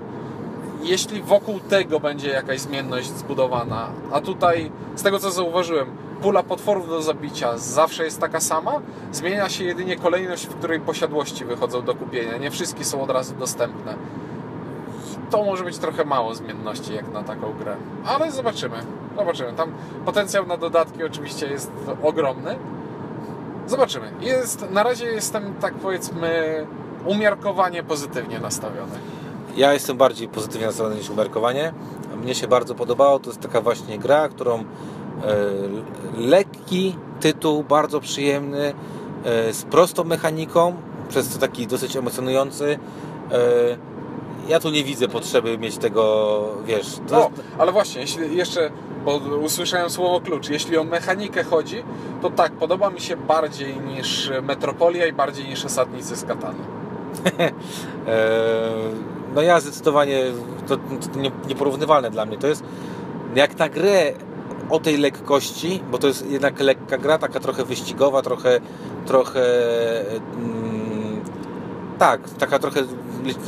jeśli wokół tego będzie jakaś zmienność zbudowana. A tutaj, z tego co zauważyłem, pula potworów do zabicia zawsze jest taka sama, zmienia się jedynie kolejność, w której posiadłości wychodzą do kupienia. Nie wszystkie są od razu dostępne. I to może być trochę mało zmienności jak na taką grę. Ale zobaczymy. Zobaczymy. Tam potencjał na dodatki oczywiście jest ogromny. Zobaczymy. Jest, na razie jestem, tak powiedzmy, umiarkowanie pozytywnie nastawiony. Ja jestem bardziej pozytywnie nastawiony niż umiarkowanie. Mnie się bardzo podobało. To jest taka właśnie gra, którą lekki tytuł, bardzo przyjemny, e, z prostą mechaniką, przez to taki dosyć emocjonujący. E, ja tu nie widzę potrzeby mieć tego, wiesz, to O, ale właśnie, jeśli jeszcze, bo usłyszałem słowo klucz, jeśli o mechanikę chodzi, to tak, podoba mi się bardziej niż Metropolia i bardziej niż Osadnicy z Katanu. E, No ja zdecydowanie, to, to nie- nieporównywalne dla mnie. To jest jak na grę o tej lekkości, bo to jest jednak lekka gra, taka trochę wyścigowa, trochę, trochę mm, tak, taka trochę,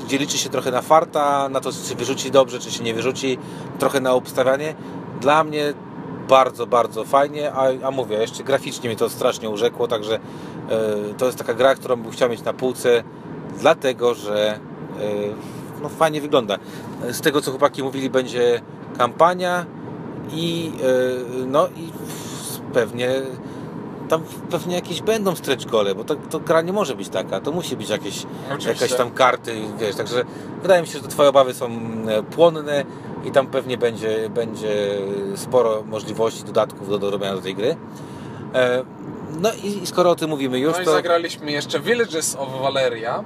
gdzie liczy się trochę na farta, na to, czy wyrzuci dobrze, czy się nie wyrzuci, trochę na obstawianie. Dla mnie bardzo, bardzo fajnie, a, a mówię, jeszcze graficznie mnie to strasznie urzekło, także e, to jest taka gra, którą bym chciał mieć na półce, dlatego, że e, no, fajnie wygląda. Z tego, co chłopaki mówili, będzie kampania i e, no i pewnie tam pewnie jakieś będą stretch gole, bo to, to gra nie może być taka, to musi być jakieś Oczywiście. jakaś tam karty, wiesz, także wydaje mi się, że Twoje obawy są e, płonne i tam pewnie będzie, będzie sporo możliwości, dodatków do dorobienia do tej gry. E, No i, skoro o tym mówimy już, No i to, zagraliśmy jeszcze Villages of Valeria.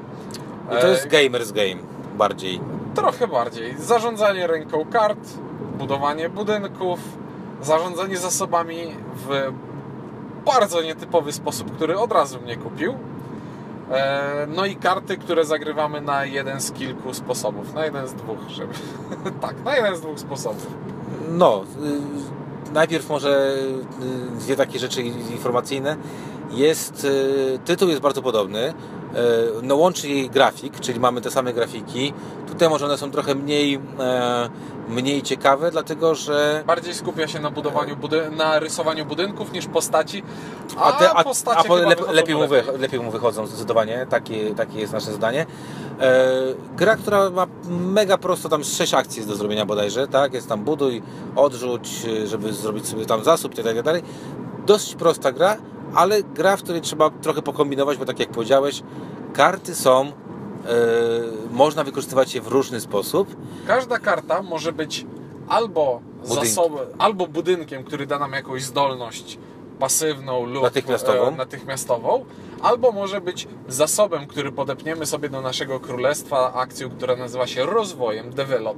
i to jest gamers game bardziej. Trochę bardziej. Zarządzanie ręką kart, budowanie budynków, zarządzanie zasobami w bardzo nietypowy sposób, który od razu mnie kupił. E, No i karty, które zagrywamy na jeden z kilku sposobów. Na jeden z dwóch, żeby. tak, na jeden z dwóch sposobów. No, y, najpierw może y, dwie takie rzeczy informacyjne. Jest, y, tytuł jest bardzo podobny. Y, No łączy jej grafik, czyli mamy te same grafiki. Tutaj może one są trochę mniej, e, mniej ciekawe, dlatego że Bardziej skupia się na budowaniu, na rysowaniu budynków niż postaci. A, A, te, a, a po, lepiej, mu wy, lepiej. mu wychodzą zdecydowanie, takie, takie jest nasze zdanie. E, gra, która ma mega prosto, tam 6 akcji jest do zrobienia bodajże, tak? Jest tam buduj, odrzuć, e, żeby zrobić sobie tam zasób itd. itd. Dość prosta gra, ale gra, w której trzeba trochę pokombinować, bo tak jak powiedziałeś, karty są, e, można wykorzystywać je w różny sposób. Każda karta może być albo Budynki. zasobem, albo budynkiem, który da nam jakąś zdolność pasywną lub Natychmiastową. e, natychmiastową, albo może być zasobem, który podepniemy sobie do naszego królestwa akcją, która nazywa się rozwojem, develop.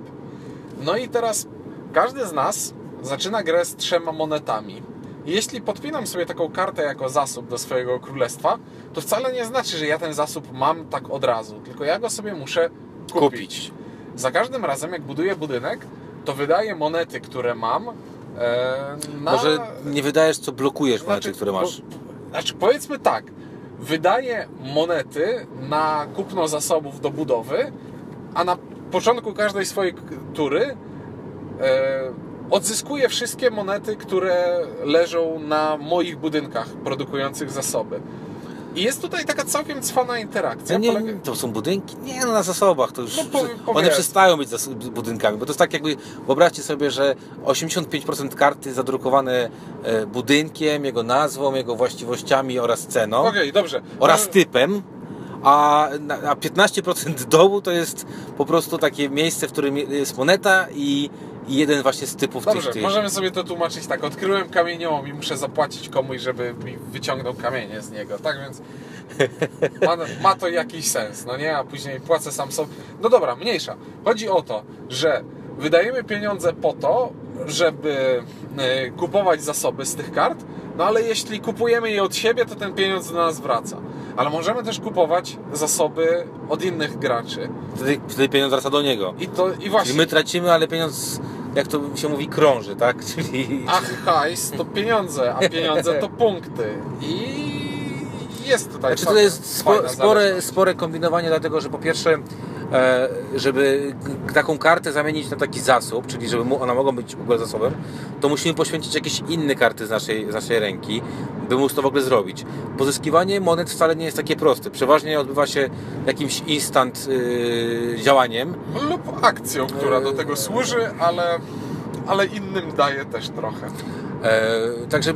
No i teraz każdy z nas zaczyna grę z trzema monetami. Jeśli podpinam sobie taką kartę jako zasób do swojego królestwa, to wcale nie znaczy, że ja ten zasób mam tak od razu, tylko ja go sobie muszę kupić. Kupić. Za każdym razem, jak buduję budynek, to wydaję monety, które mam. E, na... Może nie wydajesz, co blokujesz monety, Znaczy, które masz. Po, znaczy, powiedzmy tak. Wydaję monety na kupno zasobów do budowy, a na początku każdej swojej tury e, odzyskuję wszystkie monety, które leżą na moich budynkach produkujących zasoby. I jest tutaj taka całkiem cwana interakcja. No nie, polega- to są budynki? Nie, no na zasobach to już. No powie- one przestają być budynkami, bo to jest tak jakby, wyobraźcie sobie, że 85% karty zadrukowane e, budynkiem, jego nazwą, jego właściwościami oraz ceną Okej, dobrze. oraz Może- typem, a, a 15% dołu to jest po prostu takie miejsce, w którym jest moneta i jeden właśnie z typów Dobrze, tych, tych. możemy sobie to tłumaczyć tak. Odkryłem kamieniołom i muszę zapłacić komuś, żeby mi wyciągnął kamienie z niego, tak więc ma, ma to jakiś sens, no nie? A później płacę sam sobie. No dobra, mniejsza. Chodzi o to, że wydajemy pieniądze po to, żeby e, kupować zasoby z tych kart, no ale jeśli kupujemy je od siebie, to ten pieniądz do nas wraca. Ale możemy też kupować zasoby od innych graczy. Wtedy, wtedy pieniądz wraca do niego. I to i właśnie. Czyli my tracimy, ale pieniądz, jak to się mówi, krąży, tak? Czyli... A hajs to pieniądze, a pieniądze to punkty. I jest tutaj. Znaczy to jest spo, spore, spore kombinowanie, dlatego że po pierwsze, żeby k- taką kartę zamienić na taki zasób, czyli żeby ona mogła być w ogóle zasobem, to musimy poświęcić jakieś inne karty z naszej, z naszej ręki, by móc to w ogóle zrobić. Pozyskiwanie monet wcale nie jest takie proste. Przeważnie odbywa się jakimś instant y, działaniem, Lub akcją, która do tego służy, ale, ale innym daje też trochę. E, także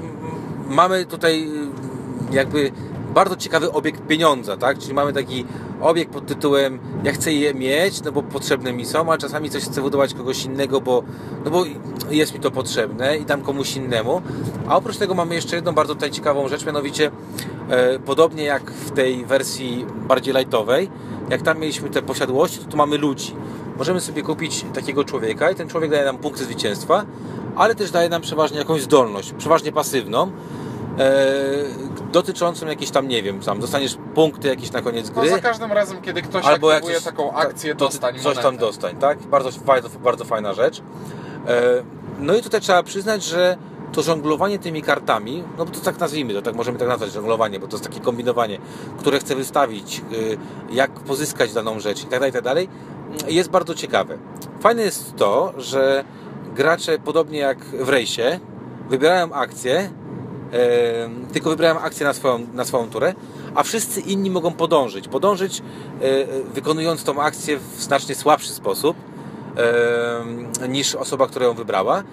mamy tutaj y, jakby bardzo ciekawy obiekt pieniądza, tak? Czyli mamy taki obiekt pod tytułem ja chcę je mieć, no bo potrzebne mi są, ale czasami coś chcę budować kogoś innego, bo, no bo jest mi to potrzebne i dam komuś innemu. A oprócz tego mamy jeszcze jedną bardzo tutaj ciekawą rzecz, mianowicie e, podobnie jak w tej wersji bardziej lightowej, jak tam mieliśmy te posiadłości, to tu mamy ludzi. Możemy sobie kupić takiego człowieka i ten człowiek daje nam punkty zwycięstwa, ale też daje nam przeważnie jakąś zdolność, przeważnie pasywną, e, dotyczącą jakiejś tam, nie wiem, tam dostaniesz punkty jakieś na koniec No gry. za każdym razem, kiedy ktoś Albo jak coś- taką akcję, to dostań coś monetę. tam dostań, tak? Bardzo, fajna, bardzo fajna rzecz. E, No i tutaj trzeba przyznać, że to żonglowanie tymi kartami, no bo to tak nazwijmy, to tak możemy tak nazwać żonglowanie, bo to jest takie kombinowanie, które chcę wystawić, y, jak pozyskać daną rzecz i tak dalej, i tak dalej, jest bardzo ciekawe. Fajne jest to, że gracze, podobnie jak w rejsie, wybierają akcję, e, tylko wybrałem akcję na swoją, na swoją turę, a wszyscy inni mogą podążyć. Podążyć e, wykonując tą akcję w znacznie słabszy sposób niż osoba, która ją wybrała.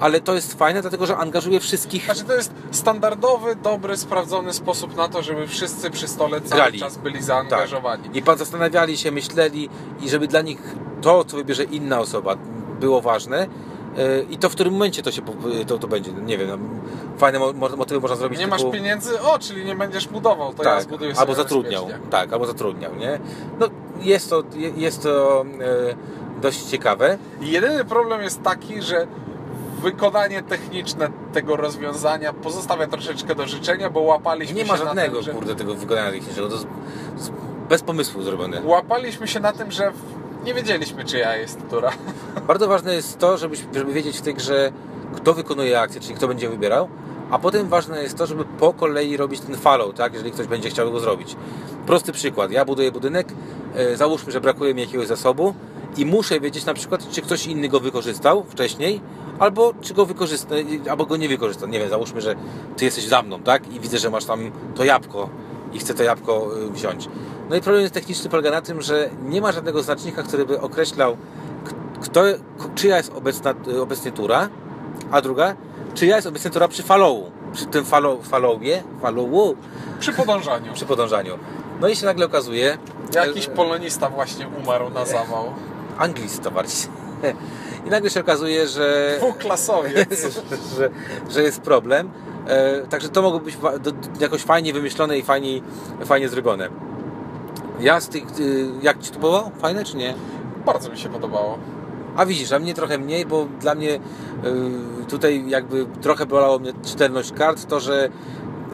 Ale to jest fajne, dlatego że angażuje wszystkich. Znaczy to jest standardowy, dobry, sprawdzony sposób na to, żeby wszyscy przy stole cały Grali. czas byli zaangażowani. I pan zastanawiali się, myśleli i żeby dla nich to, co wybierze inna osoba, było ważne. E, I to w którym momencie to się po- to, to będzie, nie wiem, no, fajne mo- mo- motywy można zrobić. Nie typu, masz pieniędzy? O, czyli nie będziesz budował, to ja zbuduję albo zatrudniał. Tak, albo zatrudniał, nie? No jest to, je- jest to e, dość ciekawe. Jedyny problem jest taki, że wykonanie techniczne tego rozwiązania pozostawia troszeczkę do życzenia, bo łapaliśmy Nie się ma na żadnego, tym, że... kurde, tego wykonania technicznego. To jest bez pomysłu zrobione. Łapaliśmy się na tym, że w- nie wiedzieliśmy, czyja jest tura. Bardzo ważne jest to, żeby, żeby wiedzieć w tej grze, kto wykonuje akcję, czyli kto będzie wybierał, a potem ważne jest to, żeby po kolei robić ten follow, tak, jeżeli ktoś będzie chciał go zrobić. Prosty przykład. Ja buduję budynek, e, załóżmy, że brakuje mi jakiegoś zasobu i muszę wiedzieć na przykład, czy ktoś inny go wykorzystał wcześniej, albo czy go wykorzysta, albo go nie wykorzystał. Nie wiem, załóżmy, że ty jesteś za mną, tak, i widzę, że masz tam to jabłko i chcę to jabłko y, wziąć. No i problem jest techniczny polega na tym, że nie ma żadnego znacznika, który by określał, kto, czyja jest obecna, y, obecnie tura, a druga, czyja jest obecnie tura przy followu, przy tym follow, followie, followu, Przy podążaniu. przy podążaniu. No i się nagle okazuje, Jakiś polonista właśnie umarł na zawał. anglista bardziej. I nagle się okazuje, że, Dwuklasowiec. że, że jest problem. E, także to mogło być jakoś fajnie wymyślone i fajnie, fajnie zrobione. Ja z tych, y, jak Ci to było? Fajne czy nie? Bardzo mi się podobało. A widzisz, a mnie trochę mniej, bo dla mnie y, tutaj jakby trochę bolało mnie czytelność kart, to że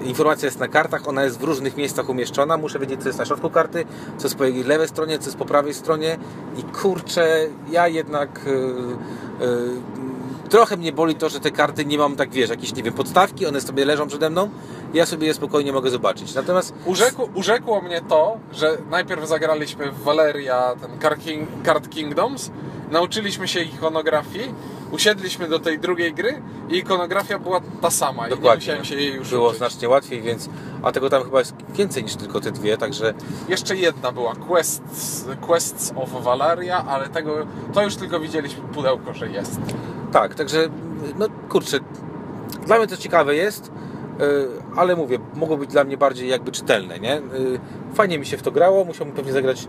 informacja jest na kartach, ona jest w różnych miejscach umieszczona, muszę wiedzieć co jest na środku karty, co jest po jej lewej stronie, co jest po prawej stronie i kurczę, ja jednak y, trochę mnie boli to, że te karty nie mam tak, wiesz, jakieś, nie wiem, podstawki, one sobie leżą przede mną, ja sobie je spokojnie mogę zobaczyć. Natomiast Urzekło, urzekło mnie to, że najpierw zagraliśmy w Valeria, ten Card, King, Card Kingdoms, nauczyliśmy się ikonografii, usiedliśmy do tej drugiej gry i ikonografia była ta sama i nie dokładnie, musiałem się jej już było uczyć. znacznie łatwiej, więc, a tego tam chyba jest więcej niż tylko te dwie, także Jeszcze jedna była, Quests, Quests of Valeria, ale tego, to już tylko widzieliśmy pudełko, że jest. Tak, także no kurczę, dla mnie to ciekawe jest. Ale mówię, mogło być dla mnie bardziej jakby czytelne, nie? E, fajnie mi się w to grało, musiałbym pewnie zagrać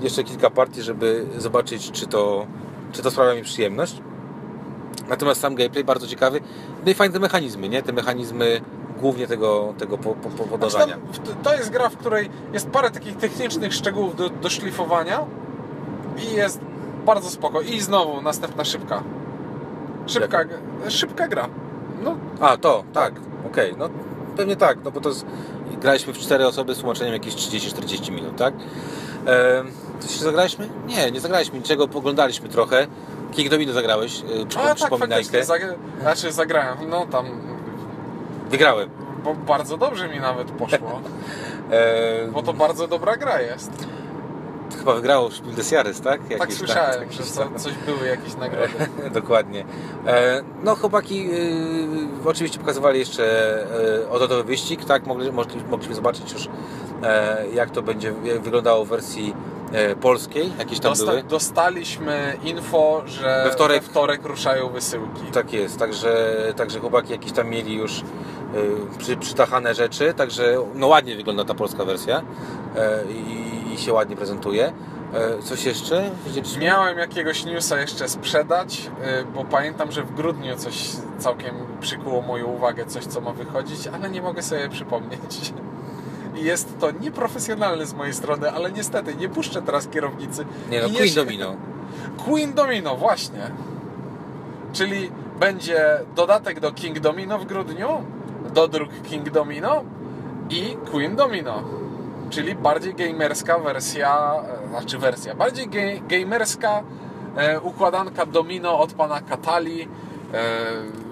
jeszcze kilka partii, żeby zobaczyć, czy to, czy to sprawia mi przyjemność. Natomiast sam gameplay bardzo ciekawy. No i fajne te mechanizmy, nie? Te mechanizmy głównie tego, tego po, po, po podążania. Znaczy to jest gra, w której jest parę takich technicznych szczegółów do, do szlifowania i jest bardzo spoko. I znowu następna szybka. Szybka, szybka gra. No. A, to, tak, okej. Okay. No pewnie tak, no bo to jest, graliśmy w cztery osoby z tłumaczeniem jakieś 30-40 minut, tak? E, coś zagraliśmy? Nie, nie zagraliśmy niczego, poglądaliśmy trochę. King Domino zagrałeś, e, przypom- A, tak, faktycznie, zag- znaczy zagrałem, no tam... Wygrałem. Bo bardzo dobrze mi nawet poszło. e... Bo to bardzo dobra gra jest. Chyba wygrało Spiel des Jahres, tak? Jakieś, tak słyszałem, tak, że co, coś były jakieś nagrody. Dokładnie. E, no chłopaki y, oczywiście pokazywali jeszcze y, odlotowy wyścig, tak? Mogli, mogliśmy zobaczyć już e, jak to będzie wyglądało w wersji e, polskiej, jakieś tam Dosta były. Dostaliśmy info, że we wtorek, we wtorek ruszają wysyłki. Tak jest, także, także chłopaki jakieś tam mieli już y, przy, przytachane rzeczy, także no ładnie wygląda ta polska wersja i i się ładnie prezentuje. E, coś jeszcze? Miałem jakiegoś newsa jeszcze sprzedać, e, bo pamiętam, że w grudniu coś całkiem przykuło moją uwagę, coś co ma wychodzić, ale nie mogę sobie przypomnieć. I jest to nieprofesjonalne z mojej strony, ale niestety nie puszczę teraz kierownicy. Nie no, Queen Domino. Queen Domino, właśnie. Czyli będzie dodatek do King Domino w grudniu, dodruk King Domino i Queen Domino czyli bardziej gamerska wersja, e, znaczy wersja, bardziej ge, gamerska e, układanka domino od pana Katali. E,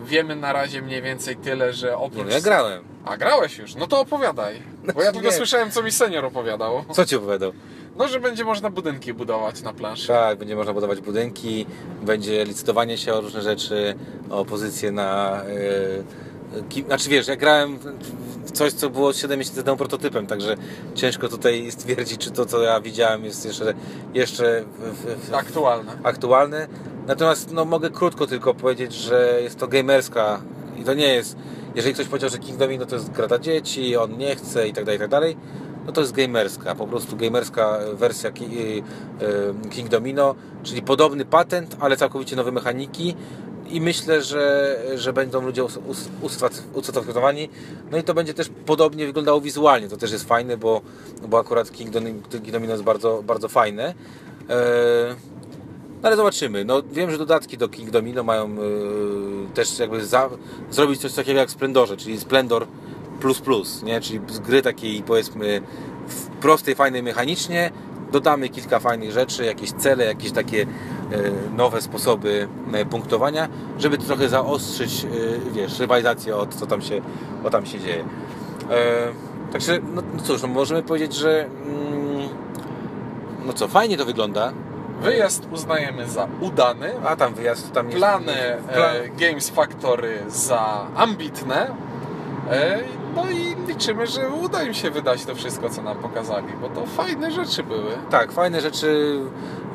wiemy na razie mniej więcej tyle, że oprócz... Nie, ja grałem. A grałeś już? No to opowiadaj. Bo ja tylko słyszałem, co mi senior opowiadał. Co ci opowiadał? No, że będzie można budynki budować na planszy. Tak, będzie można budować budynki, będzie licytowanie się o różne rzeczy, o pozycje na... Yy, znaczy wiesz, ja grałem coś, co było 7 miesięcy temu prototypem, także ciężko tutaj stwierdzić, czy to, co ja widziałem, jest jeszcze, jeszcze w, w, aktualne. aktualne. Natomiast no, mogę krótko tylko powiedzieć, że jest to gamerska i to nie jest, jeżeli ktoś powiedział, że King Domino to jest gra dla dzieci, on nie chce i tak dalej, i tak dalej, no to jest gamerska, po prostu gamerska wersja y, y, King Domino, czyli podobny patent, ale całkowicie nowe mechaniki, i myślę, że, że będą ludzie usatysfakcjonowani. No i to będzie też podobnie wyglądało wizualnie. To też jest fajne, bo, bo akurat King Domino jest bardzo, bardzo fajne. E, no ale zobaczymy. No, wiem, że dodatki do King Domino mają e, też jakby za, zrobić coś takiego jak w Splendorze, czyli Splendor plus plus, nie? czyli z gry takiej powiedzmy prostej, fajnej mechanicznie dodamy kilka fajnych rzeczy, jakieś cele, jakieś takie E, nowe sposoby e, punktowania, żeby trochę zaostrzyć, e, wiesz, rywalizację od co tam się, co tam się dzieje. Także, no, no cóż, no możemy powiedzieć, że mm, no co, fajnie to wygląda. Wyjazd uznajemy za udany. A tam wyjazd tam Plany plan... Games Factory za ambitne. No i liczymy, że uda im się wydać to wszystko, co nam pokazali, bo to fajne rzeczy były. Tak, fajne rzeczy.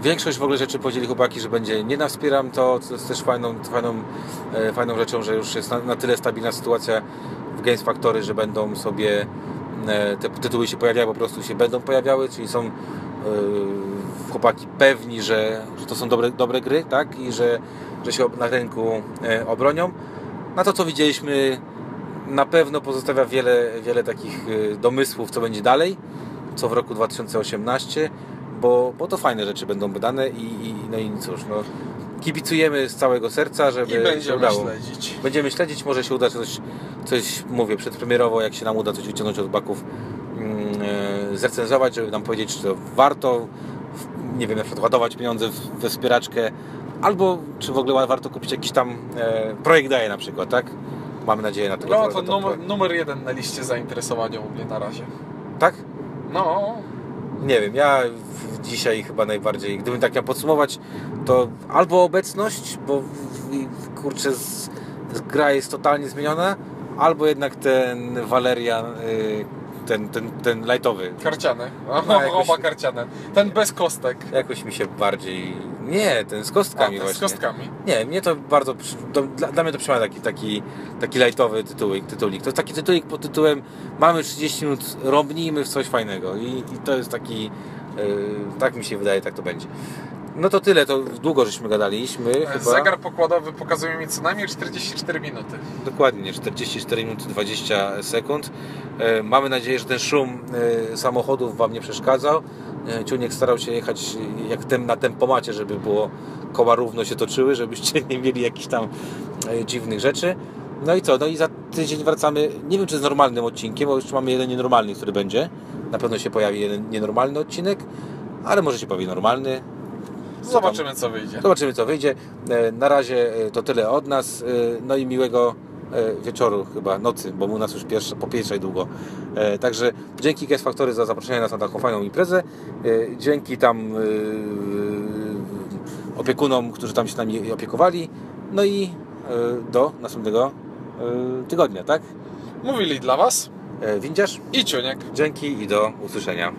Większość w ogóle rzeczy powiedzieli chłopaki, że będzie nie na wspieram to, jest też fajną, fajną, e, fajną rzeczą, że już jest na, na tyle stabilna sytuacja w Games Factory, że będą sobie e, te tytuły się pojawiały, po prostu się będą pojawiały, czyli są e, chłopaki pewni, że, że to są dobre, dobre gry, tak? I że, że się na rynku obronią. Na to, co widzieliśmy, na pewno pozostawia wiele, wiele takich domysłów, co będzie dalej, co w roku 2018 bo, bo to fajne rzeczy będą wydane i, i no i cóż, no, kibicujemy z całego serca, żeby I będziemy się udało. śledzić. Będziemy śledzić, może się uda coś, coś mówię, przedpremierowo, jak się nam uda coś wyciągnąć od baków, yy, zrecenzować, żeby nam powiedzieć, czy to warto, nie wiem, na przykład ładować pieniądze we wspieraczkę, albo czy w ogóle warto kupić jakiś tam e, projekt daje na przykład, tak? Mamy nadzieję na tego. No to numer, numer jeden na liście zainteresowania u mnie na razie. Tak? No. Nie wiem, ja dzisiaj chyba najbardziej, gdybym tak miał podsumować, to albo obecność, bo kurczę, gra jest totalnie zmieniona, albo jednak ten Valerian, y, ten, ten, ten lightowy. Karciany. No, jakoś- Oba karciane. Ten bez kostek. Jakoś mi się bardziej... Nie, ten z kostkami A, ten z właśnie. kostkami. Nie, mnie to bardzo... dla, dla mnie to przemawia taki, taki, taki lightowy tytułik, tytulik. To jest taki tytulik pod tytułem mamy 30 minut, robnijmy w coś fajnego. I, i to jest taki... Yy, tak mi się wydaje, tak to będzie. No to tyle, to długo żeśmy gadaliśmy chyba. Zegar pokładowy pokazuje mi co najmniej 44 minuty. Dokładnie, 44 minuty 20 sekund. E, Mamy nadzieję, że ten szum e, samochodów Wam nie przeszkadzał. E, Ciuniek starał się jechać jak tem, na tempomacie, żeby było koła równo się toczyły, żebyście nie mieli jakichś tam e, dziwnych rzeczy. No i co? No i za tydzień wracamy, nie wiem czy z normalnym odcinkiem, bo jeszcze mamy jeden nienormalny, który będzie. Na pewno się pojawi jeden nienormalny odcinek, ale może się pojawi normalny. Zobaczymy co wyjdzie. Zobaczymy co wyjdzie. E, Na razie e, to tyle od nas. E, No i miłego wieczoru, chyba nocy, bo u nas już pierwsze, po pierwszej długo. E, Także dzięki Guest Factory za zaproszenie nas na taką fajną imprezę. E, Dzięki tam e, opiekunom, którzy tam się nami opiekowali. No i do następnego tygodnia, tak? Mówili dla Was Windziarz, i Ciuniek. dzięki i do usłyszenia.